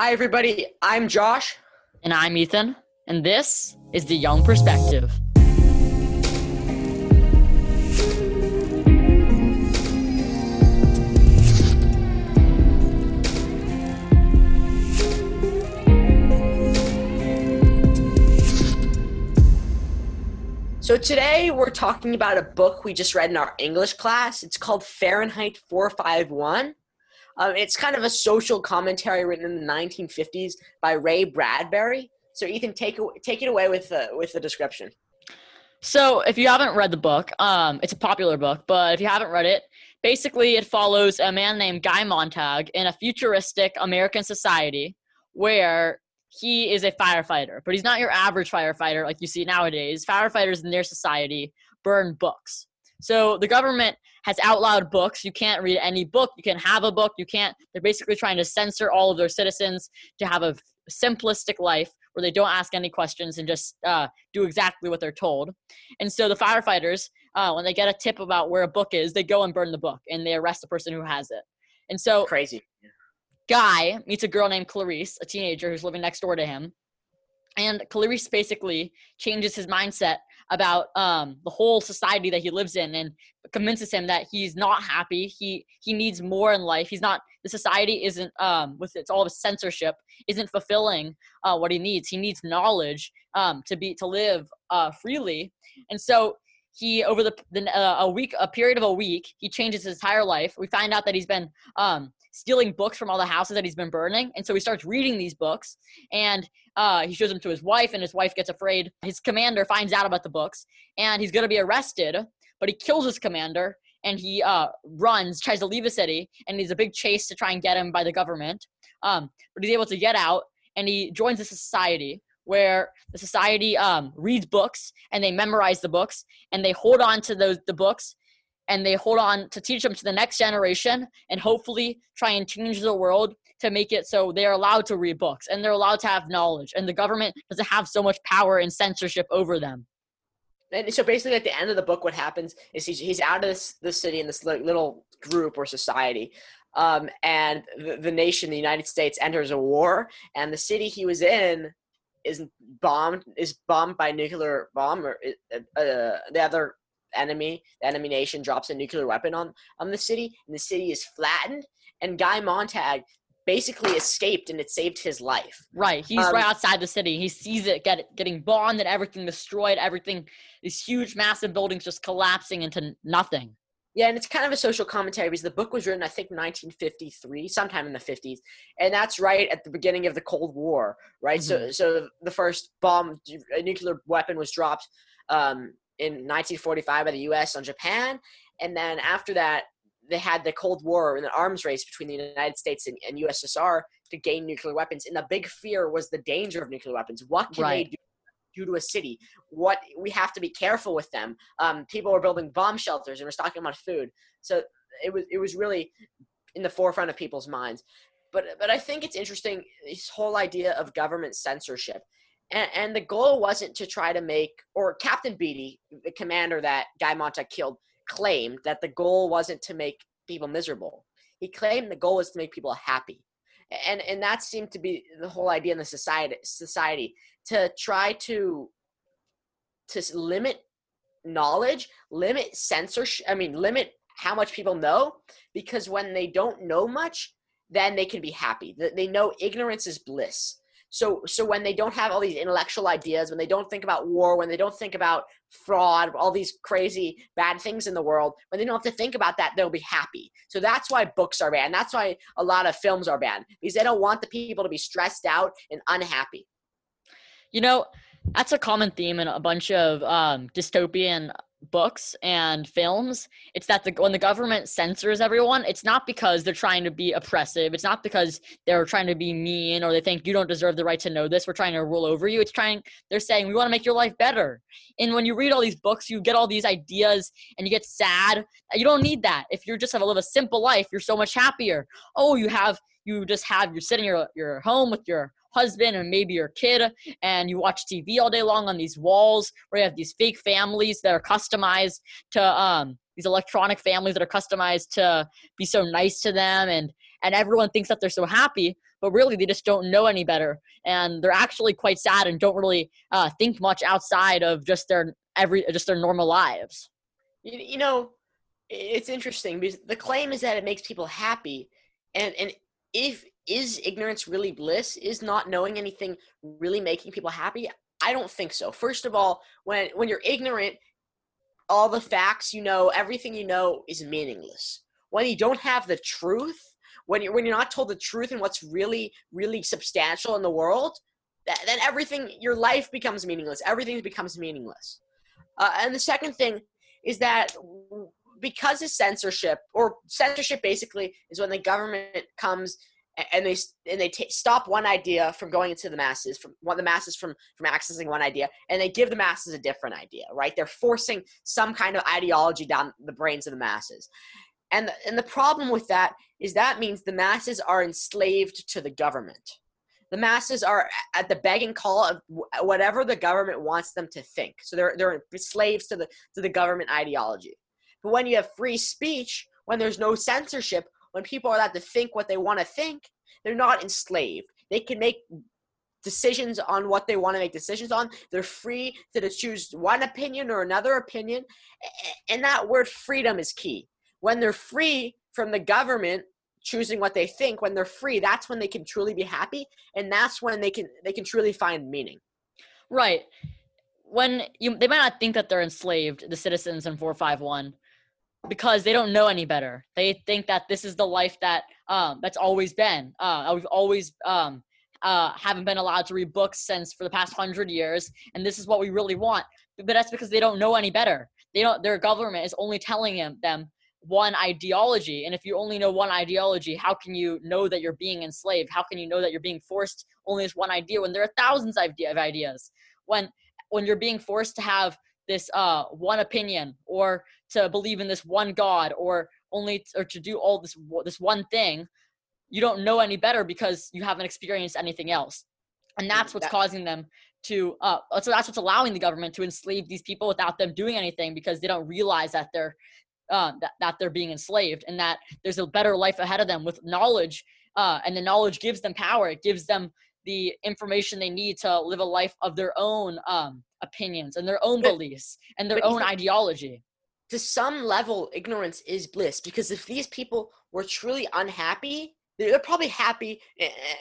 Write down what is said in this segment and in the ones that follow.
Hi, everybody. I'm Josh. And I'm Ethan, and this is The Young Perspective. So, today we're talking about a book we just read in our English class. It's called Fahrenheit 451. Um, it's kind of a social commentary written in the 1950s by Ray Bradbury. So, Ethan, take, take it away with, uh, with the description. So, if you haven't read the book, um, it's a popular book, but if you haven't read it, basically it follows a man named Guy Montag in a futuristic American society where he is a firefighter, but he's not your average firefighter like you see nowadays. Firefighters in their society burn books. So the government has outlawed books. You can't read any book. You can't have a book. You can't. They're basically trying to censor all of their citizens to have a simplistic life where they don't ask any questions and just uh, do exactly what they're told. And so the firefighters, uh, when they get a tip about where a book is, they go and burn the book and they arrest the person who has it. And so crazy. Guy meets a girl named Clarisse, a teenager who's living next door to him. And Clarisse basically changes his mindset about um, the whole society that he lives in and convinces him that he's not happy. He he needs more in life. He's not. The society isn't um, with its all censorship isn't fulfilling uh, what he needs. He needs knowledge um, to be to live uh, freely. And so he over the, the uh, a week a period of a week he changes his entire life. We find out that he's been um, stealing books from all the houses that he's been burning. And so he starts reading these books and uh, he shows them to his wife, and his wife gets afraid. His commander finds out about the books and he's going to be arrested, but he kills his commander and he uh, runs, tries to leave the city, and he's a big chase to try and get him by the government. Um, but he's able to get out and he joins a society where the society um, reads books and they memorize the books and they hold on to those the books and they hold on to teach them to the next generation and hopefully try and change the world to make it so they're allowed to read books and they're allowed to have knowledge and the government doesn't have so much power and censorship over them. And so basically at the end of the book what happens is he's, he's out of this, this city in this little group or society um, and the, the nation the united states enters a war and the city he was in is bombed is bombed by nuclear bomb or uh, uh, the other enemy, the enemy nation drops a nuclear weapon on, on the city, and the city is flattened, and Guy Montag basically escaped and it saved his life. Right. He's um, right outside the city. He sees it get getting bombed and everything destroyed, everything these huge massive buildings just collapsing into nothing. Yeah, and it's kind of a social commentary because the book was written, I think, 1953, sometime in the 50s, and that's right at the beginning of the Cold War, right? Mm-hmm. So, so the first bomb, a nuclear weapon was dropped um, in 1945 by the U.S. on Japan, and then after that, they had the Cold War and the arms race between the United States and, and USSR to gain nuclear weapons. And the big fear was the danger of nuclear weapons. What can right. they do? do to a city what we have to be careful with them um, people were building bomb shelters and we're talking about food so it was it was really in the forefront of people's minds but but i think it's interesting this whole idea of government censorship and, and the goal wasn't to try to make, or Captain Beatty, the commander that Guy Montag killed, claimed that the goal wasn't to make people miserable. He claimed the goal was to make people happy. And, and that seemed to be the whole idea in the society, society to try to, to limit knowledge, limit censorship, I mean, limit how much people know, because when they don't know much, then they can be happy. They know ignorance is bliss. So so when they don't have all these intellectual ideas, when they don't think about war, when they don't think about fraud, all these crazy bad things in the world, when they don't have to think about that, they'll be happy. So that's why books are banned. That's why a lot of films are banned because they don't want the people to be stressed out and unhappy. You know, that's a common theme in a bunch of um, dystopian books and films it's that the, when the government censors everyone it's not because they're trying to be oppressive it's not because they're trying to be mean or they think you don't deserve the right to know this we're trying to rule over you. It's trying they're saying we want to make your life better. And when you read all these books you get all these ideas and you get sad you don't need that. If you just have to live a simple life you're so much happier. Oh you have you just have you're sitting your your home with your husband and maybe your kid and you watch TV all day long on these walls where you have these fake families that are customized to um these electronic families that are customized to be so nice to them and and everyone thinks that they're so happy but really they just don't know any better, and they're actually quite sad and don't really uh, think much outside of just their every just their normal lives. You, you know, it's interesting because the claim is that it makes people happy, and and if is ignorance really bliss? Is not knowing anything really making people happy? I don't think so. First of all, when when you're ignorant, all the facts you know, everything you know is meaningless. When you don't have the truth, when you're when you're not told the truth and what's really really substantial in the world, that, then everything your life becomes meaningless. Everything becomes meaningless. Uh, and the second thing is that because of censorship, or censorship basically is when the government comes and they and they t- stop one idea from going into the masses from one the masses from from accessing one idea and they give the masses a different idea right? They're forcing some kind of ideology down the brains of the masses. And the, and the problem with that is that means the masses are enslaved to the government. The masses are at the begging call of whatever the government wants them to think. So they're they're slaves to the to the government ideology. But when you have free speech when there's no censorship when people are allowed to think what they want to think, they're not enslaved. They can make decisions on what they want to make decisions on. They're free to choose one opinion or another opinion. And that word freedom is key. When they're free from the government choosing what they think, when they're free, that's when they can truly be happy and that's when they can they can truly find meaning. Right. When you they might not think that they're enslaved, the citizens in 451 because they don't know any better. They think that this is the life that um, that's always been. Uh, we've always um, uh, haven't been allowed to read books since for the past hundred years, and this is what we really want. But that's because they don't know any better. They don't. Their government is only telling them, them one ideology, and if you only know one ideology, how can you know that you're being enslaved? How can you know that you're being forced only this one idea when there are thousands of ideas? When when you're being forced to have this uh, one opinion or to believe in this one god or only or to do all this this one thing you don't know any better because you haven't experienced anything else. And that's what's causing them to uh so that's what's allowing the government to enslave these people without them doing anything because they don't realize that they're uh, that, that they're being enslaved and that there's a better life ahead of them with knowledge uh, and the knowledge gives them power. It gives them the information they need to live a life of their own um, opinions and their own beliefs and their own ideology. To some level, ignorance is bliss because if these people were truly unhappy, they're probably happy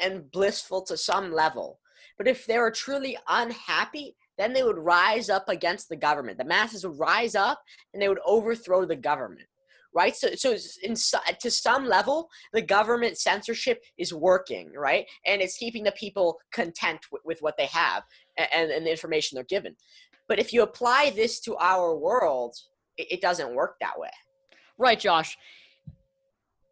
and blissful to some level. But if they were truly unhappy, then they would rise up against the government. The masses would rise up and they would overthrow the government right? So, so in, to some level, the government censorship is working, right? And it's keeping the people content with, with what they have and, and the information they're given. But if you apply this to our world, it, it doesn't work that way. Right, Josh.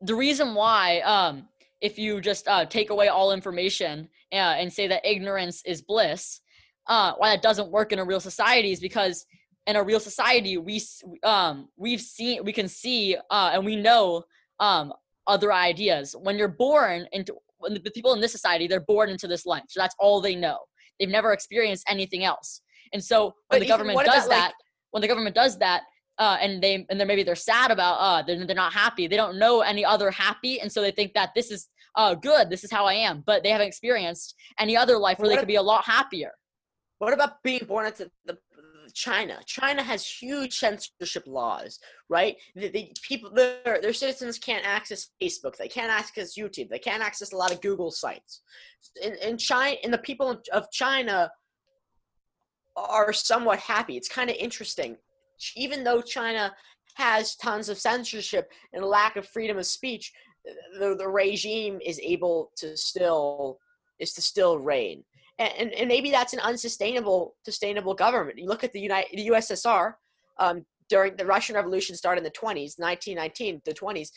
The reason why, um, if you just uh, take away all information uh, and say that ignorance is bliss, uh, why that doesn't work in a real society is because in a real society we um we've seen we can see uh and we know um other ideas. When you're born into when the people in this society they're born into this life so that's all they know. They've never experienced anything else. And so when but the government does about, that like, when the government does that uh, and they and then maybe they're sad about uh they're, they're not happy they don't know any other happy and so they think that this is uh good this is how i am but they haven't experienced any other life where they could be a lot happier. What about being born into the China. China has huge censorship laws, right? The, the people, their, their citizens can't access Facebook. They can't access YouTube. They can't access a lot of Google sites. In, in China, and the people of China are somewhat happy. It's kind of interesting. Even though China has tons of censorship and lack of freedom of speech, the, the regime is able to still is to still reign and, and maybe that's an unsustainable sustainable government. You look at the United the USSR um, during the Russian Revolution started in the 20s, 1919, the 20s,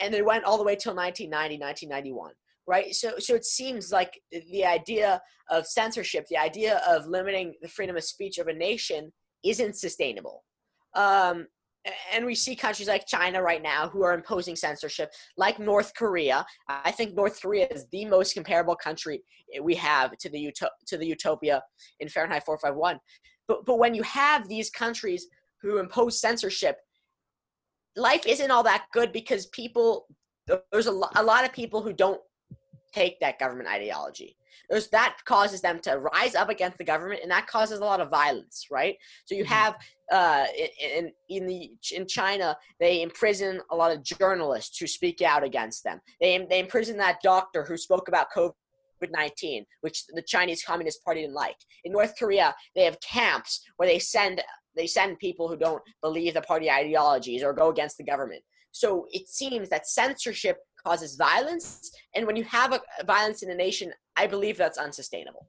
and it went all the way till 1990, 1991 right so so it seems like the idea of censorship the idea of limiting the freedom of speech of a nation isn't sustainable um, and we see countries like China right now who are imposing censorship, like North Korea. I think North Korea is the most comparable country we have to the to the utopia in Fahrenheit 451. But but when you have these countries who impose censorship, life isn't all that good because people there's a, lo- a lot of people who don't take that government ideology. There's, that causes them to rise up against the government, and that causes a lot of violence, right? So you have uh, in in the in China, they imprison a lot of journalists who speak out against them. They they imprison that doctor who spoke about COVID. 19, which the Chinese Communist Party didn't like. In North Korea, they have camps where they send they send people who don't believe the party ideologies or go against the government. So it seems that censorship causes violence, and when you have a, violence in a nation, I believe that's unsustainable.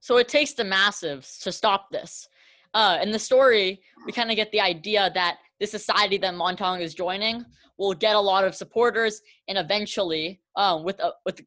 So it takes the massives to stop this. Uh, in the story, we kind of get the idea that the society that Montag is joining will get a lot of supporters, and eventually, um, with a, with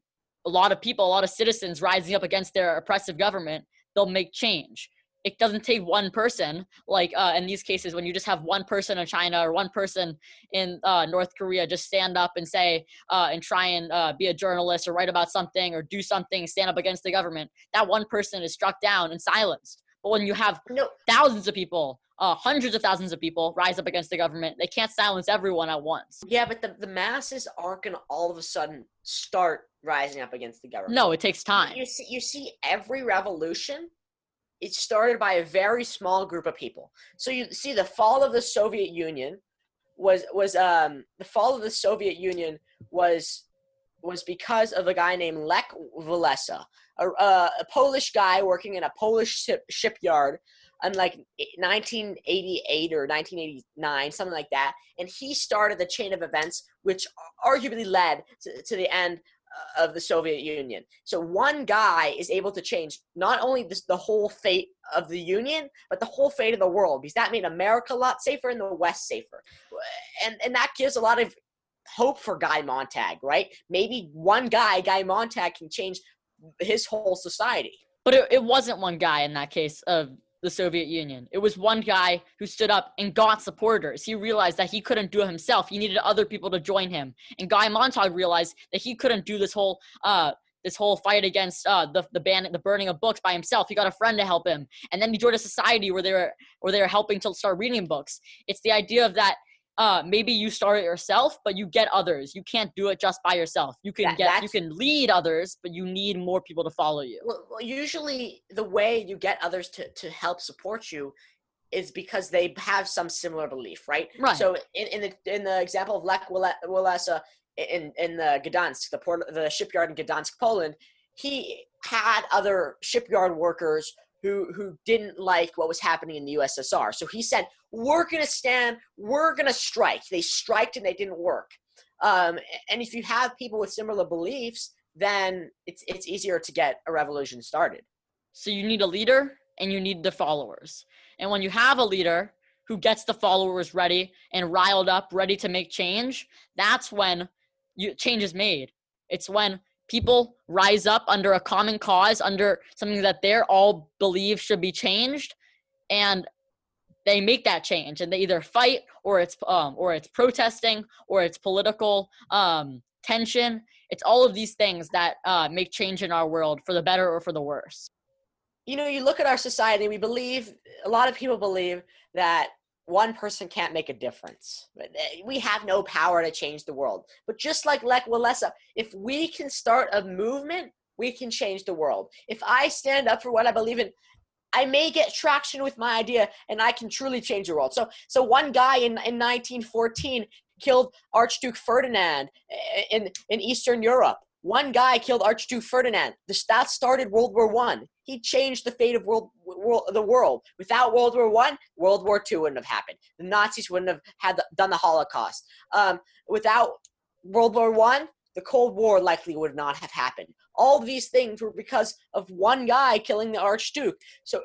a lot of people, a lot of citizens rising up against their oppressive government, they'll make change it doesn't take one person like uh, in these cases when you just have one person in china or one person in uh, north korea just stand up and say uh, and try and uh, be a journalist or write about something or do something stand up against the government that one person is struck down and silenced. But when you have no. thousands of people uh, hundreds of thousands of people rise up against the government they can't silence everyone at once. Yeah but the, the masses aren't going to all of a sudden start rising up against the government. No it takes time. you see, you see every revolution it started by a very small group of people. So you see the fall of the Soviet Union was was um the fall of the Soviet Union was was because of a guy named Lech Walesa, a, a, a Polish guy working in a Polish ship, shipyard in like 1988 or 1989, something like that. And he started the chain of events, which arguably led to, to the end of the Soviet Union. So one guy is able to change not only this, the whole fate of the Union, but the whole fate of the world because that made America a lot safer and the West safer. And, and that gives a lot of hope for Guy Montag, right? Maybe one guy, Guy Montag, can change his whole society. But it, it wasn't one guy in that case of the Soviet Union. It was one guy who stood up and got supporters. He realized that he couldn't do it himself. He needed other people to join him. And Guy Montag realized that he couldn't do this whole uh, this whole fight against uh, the the ban the burning of books by himself. He got a friend to help him, and then he joined a society where they were where they were helping to start reading books. It's the idea of that uh, maybe you start it yourself, but you get others. You can't do it just by yourself. You can that, get, you can lead others, but you need more people to follow you. Well, well, usually the way you get others to, to help support you is because they have some similar belief, right? Right. So in, in the in the example of Lech Walesa in in the Gdansk, the port, the shipyard in Gdansk, Poland, he had other shipyard workers who who didn't like what was happening in the USSR. So he said, "We're going to stand. We're going to strike." They striked and they didn't work. Um, and if you have people with similar beliefs, then it's it's easier to get a revolution started. So you need a leader and you need the followers. And when you have a leader who gets the followers ready and riled up, ready to make change, that's when you, change is made. It's when people rise up under a common cause, under something that they're all believe should be changed, and they make that change, and they either fight or it's um, or it's protesting or it's political um, tension. It's all of these things that uh, make change in our world for the better or for the worse. You know, you look at our society. We believe a lot of people believe that one person can't make a difference. Eh, we have no power to change the world. But just like Lech Walesa, if we can start a movement, we can change the world. If I stand up for what I believe in, I may get traction with my idea and I can truly change the world. So so one guy in, in 1914 killed Archduke Ferdinand eh, in, in Eastern Europe. One guy killed Archduke Ferdinand. The, That started World War One. He changed the fate of world, world, the world. Without World War One, World War Two wouldn't have happened. The Nazis wouldn't have had the, done the Holocaust. Um, without World War One, the Cold War likely would not have happened. All these things were because of one guy killing the Archduke. So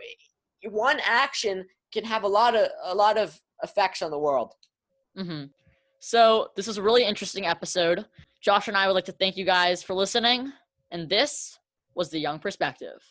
one action can have a lot of a lot of effects on the world. Mm-hmm. So this is a really interesting episode. Josh and I would like to thank you guys for listening. And this was The Young Perspective.